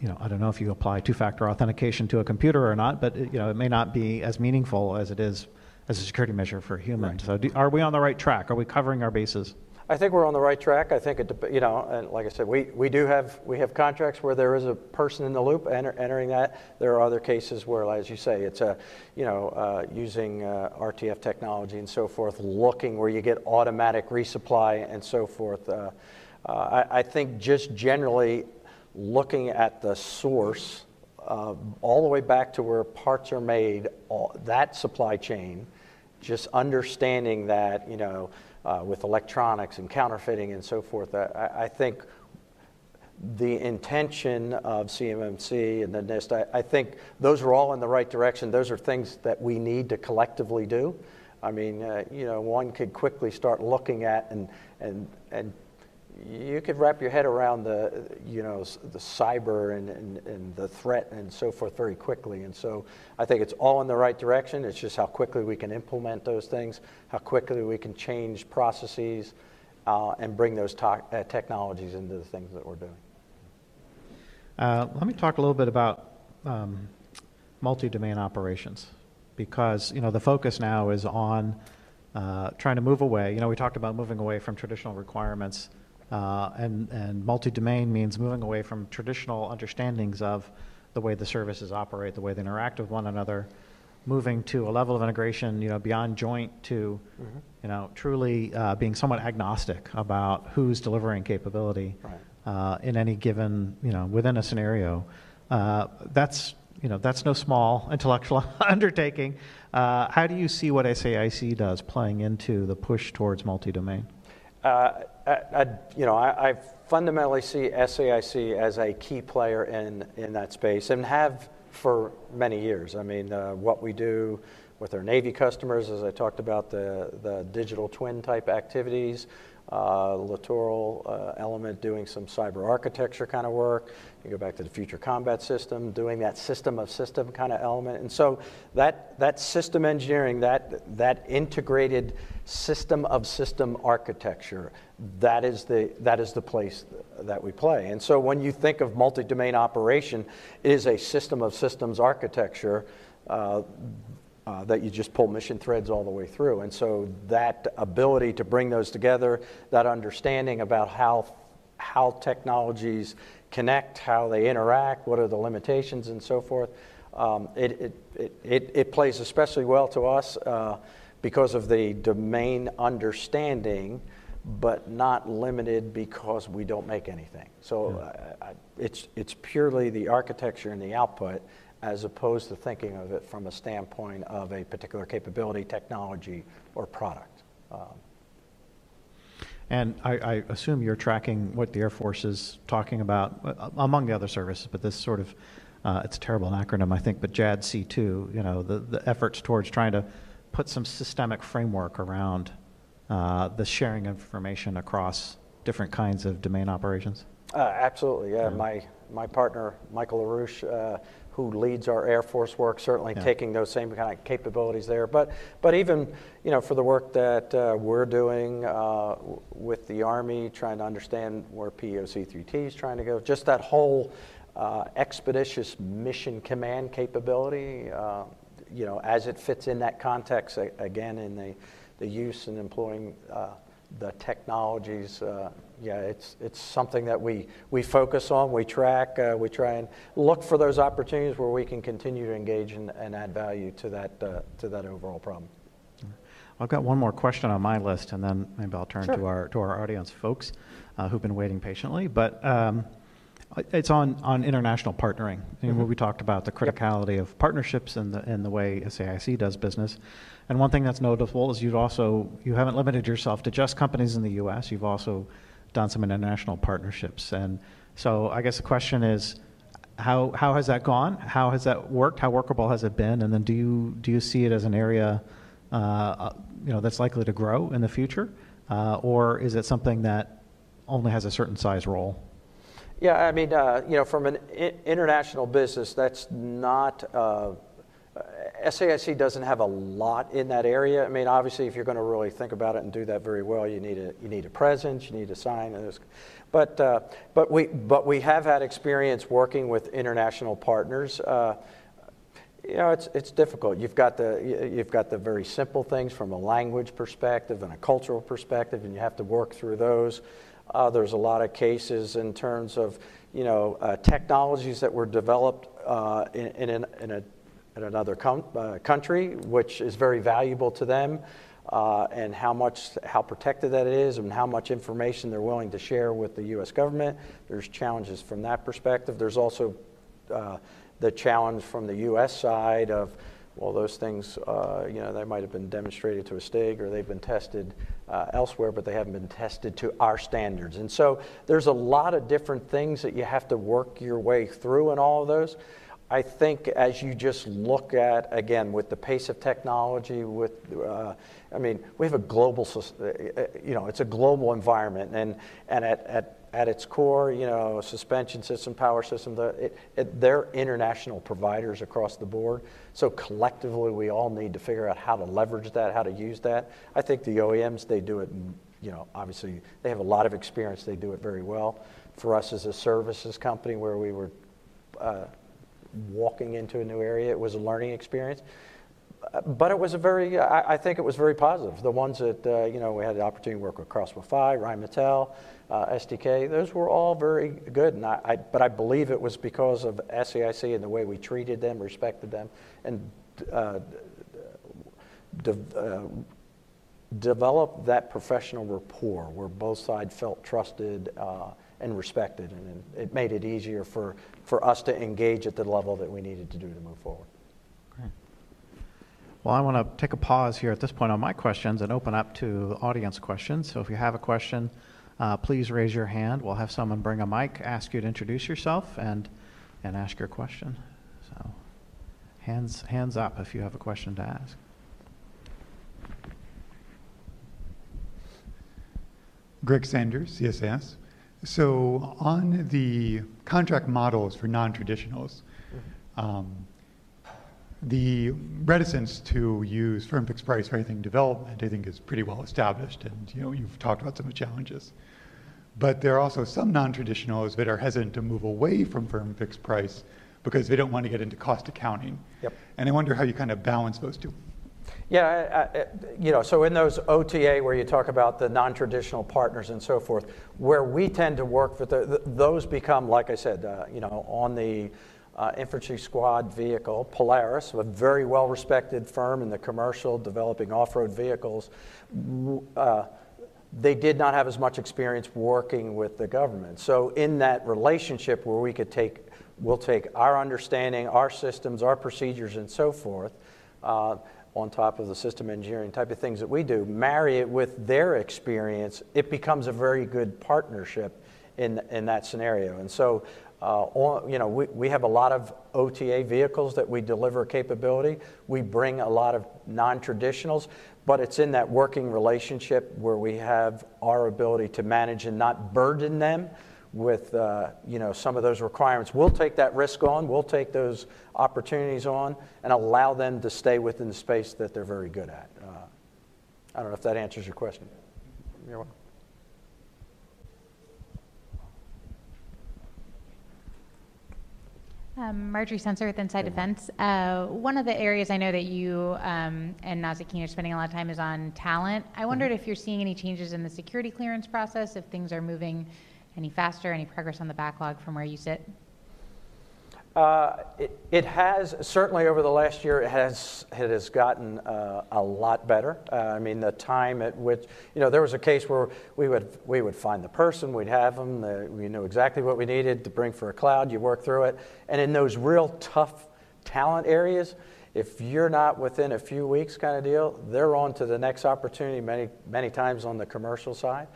you know, I don't know if you apply two-factor authentication to a computer or not, but, you know, it may not be as meaningful as it is as a security measure for humans. Right. So do, are we on the right track? Are we covering our bases? I think we're on the right track. I think it, you know, and like I said, we, we do have we have contracts where there is a person in the loop enter, entering that. There are other cases where, as you say, it's a, you know, uh, using uh, RTF technology and so forth, looking where you get automatic resupply and so forth. Uh, uh I, I, think just generally looking at the source, uh, all the way back to where parts are made, all, that supply chain, just understanding that, you know uh, with electronics and counterfeiting and so forth. I, I, think the intention of CMMC and the NIST, I, I, think those are all in the right direction. Those are things that we need to collectively do. I mean, uh, you know, one could quickly start looking at and, and, and you could wrap your head around the, you know, the cyber and, and, and, the threat and so forth very quickly. And so I think it's all in the right direction. It's just how quickly we can implement those things, how quickly we can change processes uh, and bring those to- uh, technologies into the things that we're doing. Uh, let me talk a little bit about um, multi-domain operations because, you know, the focus now is on uh, trying to move away. You know, we talked about moving away from traditional requirements uh, and, and multi-domain means moving away from traditional understandings of the way the services operate, the way they interact with one another, moving to a level of integration, you know, beyond joint to, mm-hmm. you know, truly uh, being somewhat agnostic about who's delivering capability right. uh, in any given, you know, within a scenario. Uh, that's, you know, that's no small intellectual undertaking. Uh, how do you see what SAIC does playing into the push towards multi-domain? I, you know, I, I, fundamentally see SAIC as a key player in, in that space and have for many years. I mean, uh, what we do with our Navy customers, as I talked about, the, the digital twin type activities, uh, littoral uh, element doing some cyber architecture kind of work. You go back to the future combat system, doing that system of system kind of element. And so that, that system engineering, that, that integrated system of system architecture, that is, the, that is the place that we play. And so when you think of multi domain operation, it is a system of systems architecture. Uh, uh, that you just pull mission threads all the way through. And so that ability to bring those together, that understanding about how, how technologies connect, how they interact, what are the limitations, and so forth. Um, it, it, it, it, plays especially well to us uh, because of the domain understanding, but not limited because we don't make anything. So uh, I- it's, it's purely the architecture and the output as opposed to thinking of it from a standpoint of a particular capability, technology, or product. Um, And I, I assume you're tracking what the Air Force is talking about, uh, among the other services, but this sort of, uh, it's a terrible acronym, I think, but JADC2, you know, the, the efforts towards trying to put some systemic framework around uh, the sharing of information across different kinds of domain operations. Uh, absolutely, yeah. My, my partner, Michael LaRouche, uh, who leads our Air Force work, certainly Yeah. taking those same kind of capabilities there. But, but even, you know, for the work that uh, we're doing uh, w- with the Army, trying to understand where PEO C3T is trying to go, just that whole uh, expeditious mission command capability, uh, you know, as it fits in that context, again, in the, the use and employing uh, the technologies, uh, yeah, it's, it's something that we, we focus on, we track, uh, we try and look for those opportunities where we can continue to engage and, and add value to that, uh, to that overall problem. I've got one more question on my list, and then maybe I'll turn to our to our audience folks uh, who've been waiting patiently. But um, it's on on international partnering. And Mm-hmm. We talked about the criticality of partnerships and the and the way SAIC does business. And one thing that's notable is you've also you haven't limited yourself to just companies in the U.S. You've also done some international partnerships. And so I guess the question is. How, how has that gone? How has that worked? How workable has it been? And then do you, do you see it as an area uh, uh, you know, that's likely to grow in the future? Uh, or is it something that only has a certain size role? Yeah, I mean, uh, you know, from an international business, that's not. Uh, SAIC doesn't have a lot in that area. I mean, obviously, if you're going to really think about it and do that very well, you need a you need a presence, you need a sign. and But uh, but we but we have had experience working with international partners. Uh, you know, it's, it's difficult. You've got, the, you- you've got the very simple things from a language perspective and a cultural perspective, and you have to work through those. Uh, there's a lot of cases in terms of, you know, uh, technologies that were developed uh, in, in, in, a, in another uh, country, which is very valuable to them, uh, and how much, how protected that is, and how much information they're willing to share with the U.S. government. There's challenges from that perspective. There's also uh, the challenge from the U.S. side of, well, those things, uh, you know, they might have been demonstrated to a STIG or they've been tested uh, elsewhere, but they haven't been tested to our standards. And so there's a lot of different things that you have to work your way through in all of those. I think as you just look at, again, with the pace of technology, with, uh, I mean, we have a global, uh, uh, you know, it's a global environment, and, and at, at, at its core, you know, suspension system, power system, the, it, it, they're international providers across the board. So collectively, we all need to figure out how to leverage that, how to use that. I think the OEMs, they do it, you know, obviously, they have a lot of experience, they do it very well. For us as a services company where we were, uh, walking into a new area. It was a learning experience. But it was a very, I, I think it was very positive. The ones that, uh, you know, we had the opportunity to work with Krauss-Maffei, Rheinmetall, uh, STK, those were all very good. And I, I, but I believe it was because of SAIC and the way we treated them, respected them, and uh, de- uh, developed that professional rapport where both sides felt trusted uh, and respected, and it it made it easier for, for us to engage at the level that we needed to do to move forward. Well, I want to take a pause here at this point on my questions and open up to audience questions. So if you have a question, uh, please raise your hand. We'll have someone bring a mic, ask you to introduce yourself, and, and ask your question. So hands, hands up if you have a question to ask. Greg Sanders, CSIS. So on the contract models for non-traditionals, um, the reticence to use firm fixed price for anything development, I think, is pretty well established, and you know you've talked about some of the challenges. But there are also some non-traditionals that are hesitant to move away from firm fixed price because they don't want to get into cost accounting. Yep. And I wonder how you kind of balance those two. Yeah, I- I- you know, so in those OTA where you talk about the non-traditional partners and so forth, where we tend to work with, the- th- those become, like I said, uh, you know, on the uh, infantry squad vehicle, Polaris, a very well-respected firm in the commercial, developing off-road vehicles, uh, they did not have as much experience working with the government. So in that relationship where we could take, we'll take our understanding, our systems, our procedures, and so forth, uh, on top of the system engineering type of things that we do, marry it with their experience, it becomes a very good partnership in, in that scenario. And so, you know, we, we have a lot of OTA vehicles that we deliver capability. We bring a lot of non-traditionals, but it's in that working relationship where we have our ability to manage and not burden them with uh, you know some of those requirements. We'll take that risk on. We'll take those opportunities on and allow them to stay within the space that they're very good at. Uh, I don't know if that answers your question. You're welcome. Um, Marjorie Censer with Inside Defense. Uh, one of the areas I know that you um, and Nazzic Keene are spending a lot of time is on talent. I wondered if you're seeing any changes in the security clearance process, if things are moving any faster, any progress on the backlog from where you sit. Uh, it, it has certainly over the last year. It has it has gotten uh, a lot better. Uh, I mean, the time at which you know there was a case where we would we would find the person, we'd have them, the, we knew exactly what we needed to bring for a cloud. You work through it, and in those real tough talent areas, if you're not within a few weeks, kind of deal, they're on to the next opportunity. Many many times on the commercial side.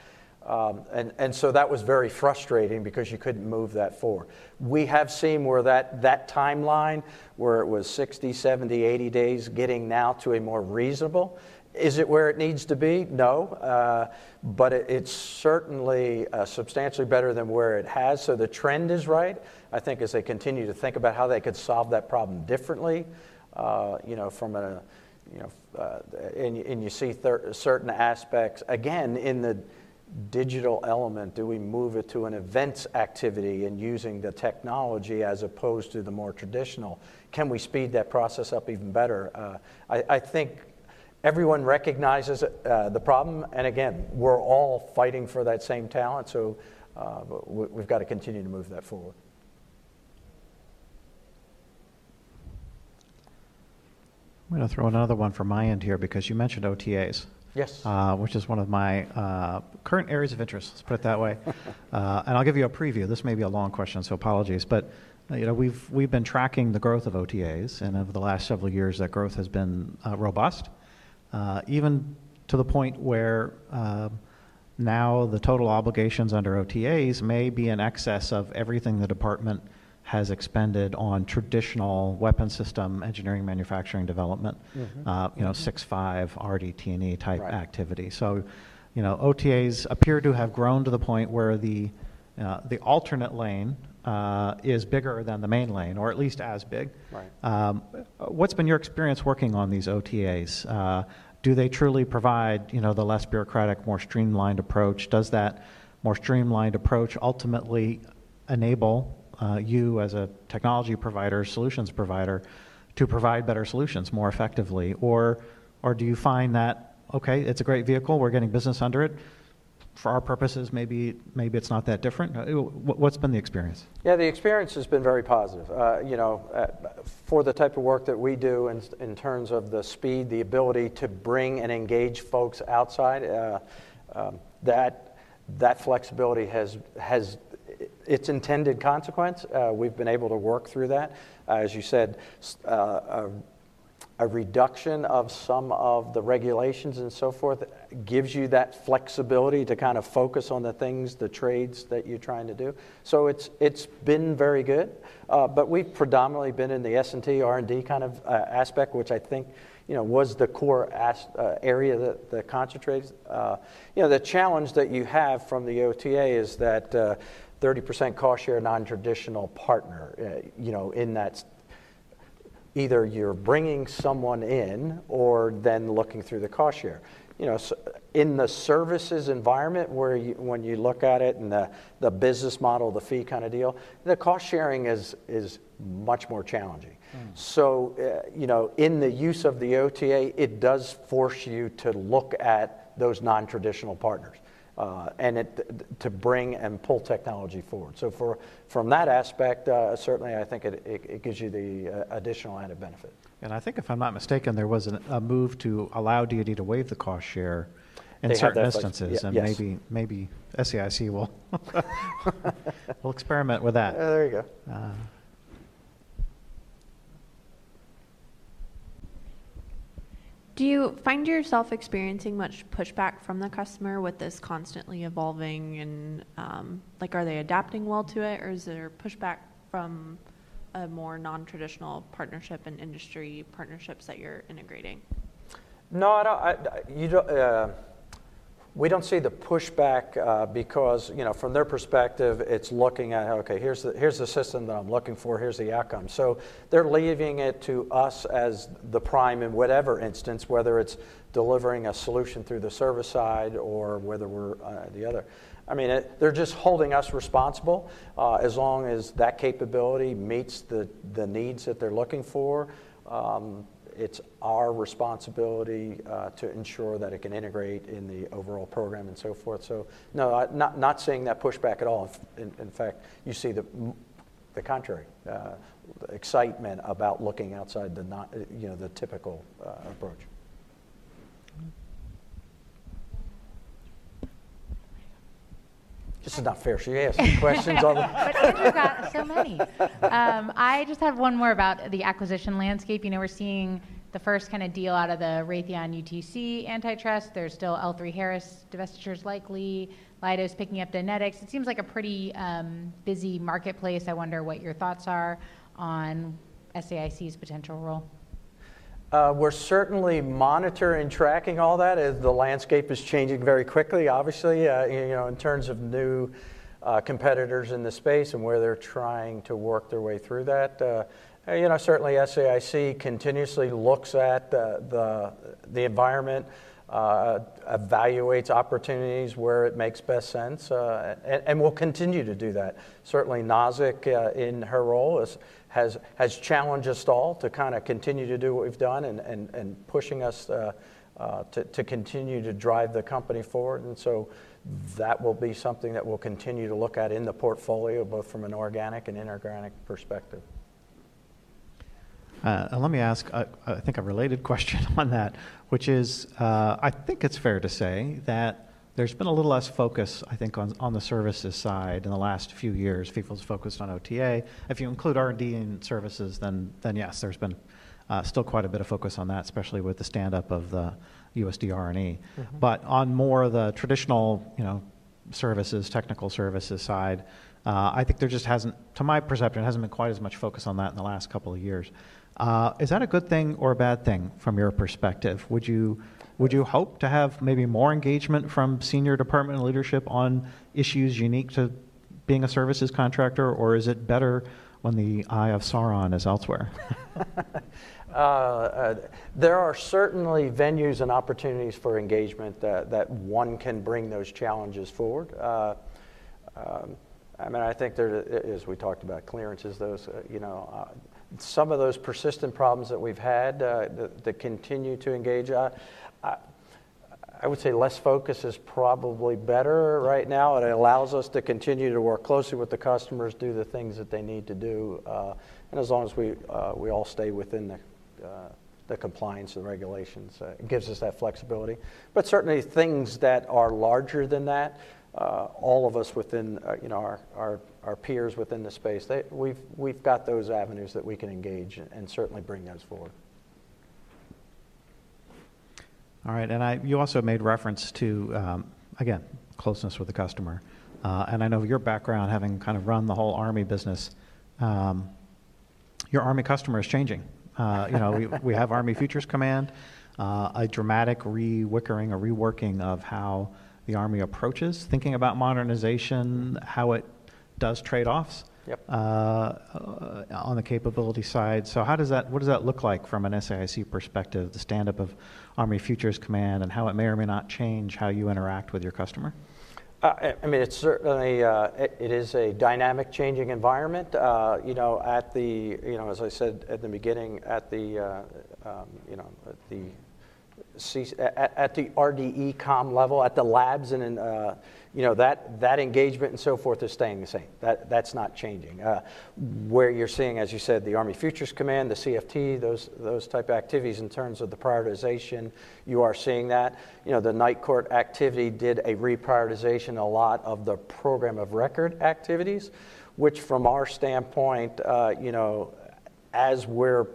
Um, and, and so that was very frustrating because you couldn't move that forward. We have seen where that, that timeline, where it was 60, 70, 80 days, getting now to a more reasonable. Is it where it needs to be? No. Uh, but it, it's certainly uh, substantially better than where it has. So the trend is right. I think as they continue to think about how they could solve that problem differently, uh, you know, from a, you know, uh, and, and you see thir- certain aspects, again, in the digital element? Do we move it to an events activity and using the technology as opposed to the more traditional? Can we speed that process up even better? Uh, I, I, think everyone recognizes uh, the problem, and again, we're all fighting for that same talent, so uh, we've got to continue to move that forward. I'm going to throw another one from my end here because you mentioned OTAs. Yes. Uh, which is one of my uh, current areas of interest. Let's put it that way. uh, and I'll give you a preview. This may be a long question, so apologies. But uh, you know, we've we've been tracking the growth of OTAs, and over the last several years, that growth has been uh, robust, uh, even to the point where. Um, now the total obligations under OTAs may be in excess of everything the department has expended on traditional weapon system engineering, manufacturing, development, mm-hmm. uh, you know, six five RDT&E type right. activity. So, you know, OTAs appear to have grown to the point where the uh, the alternate lane uh, is bigger than the main lane, or at least as big. Right. Um, what's been your experience working on these OTAs? Uh, do they truly provide, you know, the less bureaucratic, more streamlined approach? Does that more streamlined approach ultimately enable uh, you as a technology provider, solutions provider, to provide better solutions more effectively? Or, or do you find that, okay, it's a great vehicle, we're getting business under it, for our purposes, maybe maybe it's not that different. Uh, what's been the experience? Yeah, the experience has been very positive. Uh, you know, uh, for the type of work that we do, in, in terms of the speed, the ability to bring and engage folks outside, uh, um, that that flexibility has has its intended consequence. Uh, we've been able to work through that. Uh, as you said, uh, a, a, reduction of some of the regulations and so forth gives you that flexibility to kind of focus on the things, the trades that you're trying to do. So it's it's been very good. Uh, but we've predominantly been in the S&T, R&D kind of uh, aspect, which I think you know, was the core as, uh, area that, that concentrates. Uh, you know, the challenge that you have from the OTA is that uh, 30% cost share non-traditional partner, uh, you know, in that either you're bringing someone in or then looking through the cost share. you know, s- in the services environment where you, when you look at it and the, the business model, the fee kind of deal, the cost sharing is, is much more challenging. So, uh, you know, in the use of the OTA, it does force you to look at those non-traditional partners. Uh, and it, to bring and pull technology forward. So for, from that aspect, uh, certainly I think it, it, it gives you the uh, additional added benefit. And I think if I'm not mistaken, there was an- a move to allow DoD to waive the cost share in They certain instances. yeah, And yes. maybe, maybe SAIC will, will experiment with that. Uh, there you go. Uh, Do you find yourself experiencing much pushback from the customer with this constantly evolving and um, like are they adapting well to it or is there pushback from a more non-traditional partnership and industry partnerships that you're integrating? No, I don't, I, you don't, uh, we don't see the pushback uh, because, you know, from their perspective, it's looking at, okay, here's the, here's the system that I'm looking for, here's the outcome. So they're leaving it to us as the prime in whatever instance, whether it's delivering a solution through the service side or whether we're uh, the other. I mean, it, they're just holding us responsible uh, as long as that capability meets the, the needs that they're looking for. Um, it's our responsibility uh, to ensure that it can integrate in the overall program and so forth. So, no, I- not, not seeing that pushback at all. In, in fact, you see the, the contrary, uh, excitement about looking outside the, not, you know, the typical uh, approach. This is not fair. She asked questions on the. But Andrew got so many. Um, I just have one more about the acquisition landscape. You know, we're seeing the first kind of deal out of the Raytheon UTC antitrust. There's still L3 Harris divestitures likely. Leidos picking up Dynetics. It seems like a pretty um, busy marketplace. I wonder what your thoughts are on SAIC's potential role. Uh, We're certainly monitoring, tracking all that as the landscape is changing very quickly, obviously, uh, you know, in terms of new uh, competitors in the space and where they're trying to work their way through that. Uh, You know, certainly SAIC continuously looks at the, the environment, uh, evaluates opportunities where it makes best sense, uh, and, and will continue to do that. Certainly, Nazzic, in her role, is, has, has challenged us all to kind of continue to do what we've done and, and, and pushing us uh, uh, to, to continue to drive the company forward. And so that will be something that we'll continue to look at in the portfolio, both from an organic and inorganic perspective. Uh, let me ask, I think, a related question on that, which is uh, I think it's fair to say that there's been a little less focus, I think, on, on the services side in the last few years. FIFO's focused on OTA. If you include R&D and services, then, then yes, there's been uh, still quite a bit of focus on that, especially with the stand-up of the USD R&E. But on more of the traditional, you know, services, technical services side, uh, I think there just hasn't, to my perception, hasn't been quite as much focus on that in the last couple of years. Uh, is that a good thing or a bad thing from your perspective? Would you would you hope to have maybe more engagement from senior department leadership on issues unique to being a services contractor, or is it better when the eye of Sauron is elsewhere? Uh, uh, There are certainly venues and opportunities for engagement that, that one can bring those challenges forward. Uh, um, I mean, I think there, as we talked about clearances, those, uh, you know, uh, some of those persistent problems that we've had uh, that, that continue to engage. I, I would say less focus is probably better right now. It allows us to continue to work closely with the customers, do the things that they need to do, uh, and as long as we uh, we all stay within the uh, the compliance and regulations, uh, it gives us that flexibility. But certainly things that are larger than that, uh, all of us within uh, you know our, our our peers within the space, they, we've we've got those avenues that we can engage and, and certainly bring those forward. All right, and I, you also made reference to, um, again, closeness with the customer. Uh, and I know your background, having kind of run the whole Army business, um, your Army customer is changing. Uh, you know, we, we have Army Futures Command, uh, a dramatic re-wickering, a reworking of how the Army approaches thinking about modernization, how it does trade-offs. Yep. uh, uh, on the capability side. So how does that, what does that look like from an SAIC perspective, the stand-up of Army Futures Command and how it may or may not change how you interact with your customer? Uh, I mean, it's certainly, uh, it it is a dynamic, changing environment. Uh, You know, at the, you know, as I said at the beginning, at the, uh, um, you know, at the C- at at the RDECOM level, at the labs, and, in, uh, you know, that that engagement and so forth is staying the same. That That's not changing. Uh, Where you're seeing, as you said, the Army Futures Command, the CFT, those those type of activities in terms of the prioritization, you are seeing that. You know, the night court activity did a reprioritization, a lot of the program of record activities, which from our standpoint, uh, you know, as we're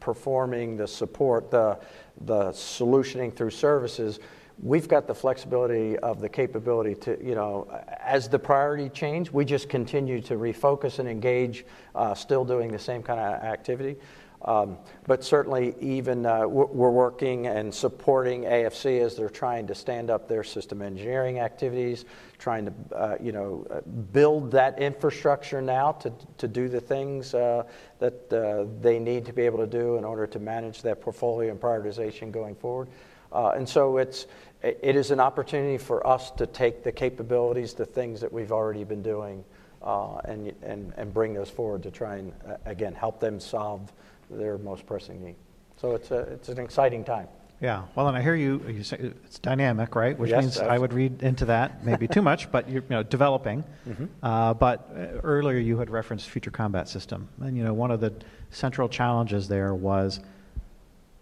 performing the support, the, the solutioning through services, we've got the flexibility of the capability to, you know, as the priority change, we just continue to refocus and engage, uh, still doing the same kind of activity. Um, But certainly, even, uh, we're working and supporting AFC as they're trying to stand up their system engineering activities, trying to, uh, you know, build that infrastructure now to to do the things uh, that uh, they need to be able to do in order to manage that portfolio and prioritization going forward. Uh, And so it's, it is an opportunity for us to take the capabilities, the things that we've already been doing, uh, and and and bring those forward to try and, uh, again, help them solve their most pressing need. So it's, a, it's an exciting time. Yeah, well, and I hear you, you say it's dynamic, right? Which Yes, means I would read into that, maybe too much, but you're, you know, developing. Mm-hmm. Uh, But uh, earlier you had referenced future combat system. And, you know, one of the central challenges there was,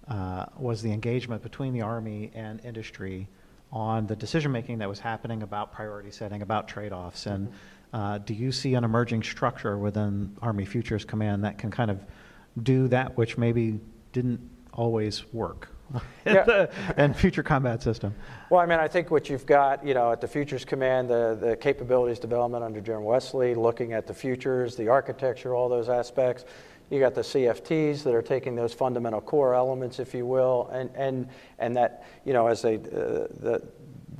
uh, was the engagement between the Army and industry on the decision-making that was happening about priority setting, about trade-offs. And Mm-hmm. uh, do you see an emerging structure within Army Futures Command that can kind of do that which maybe didn't always work? in Yeah. the- And future combat system. Well, I mean, I think what you've got, you know, at the Futures Command, the, the capabilities development under General Wesley, looking at the futures, the architecture, all those aspects. You got the CFTs that are taking those fundamental core elements, if you will, and, and, and that, you know, as they, uh, the,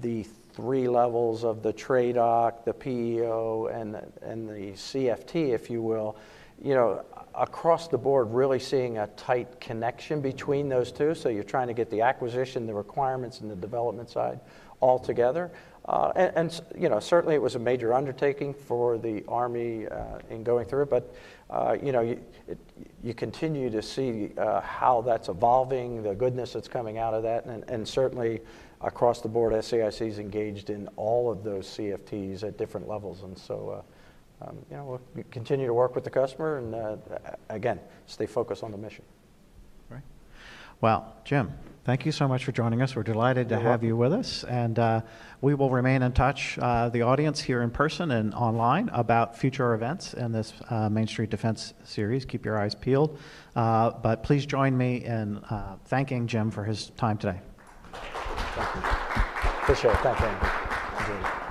the three levels of the TRADOC, the PEO, and, the- and the CFT, if you will, you know, across the board, really seeing a tight connection between those two. So you're trying to get the acquisition, the requirements, and the development side all together. Uh, and, and, you know, certainly it was a major undertaking for the Army uh, in going through it, but, uh, you know, you, it, you continue to see uh, how that's evolving, the goodness that's coming out of that, and, and certainly across the board, SAIC is engaged in all of those CFTs at different levels. And so, uh, um, you know, we'll continue to work with the customer and, uh, again, stay focused on the mission. Right. Well, Jim, thank you so much for joining us. We're delighted to You're have you with us. And uh, we will remain in touch, uh, the audience here in person and online, about future events in this uh, Main Street Defense series. Keep your eyes peeled. Uh, But please join me in uh, thanking Jim for his time today. Thank you. Appreciate it. Thank you, Andrew.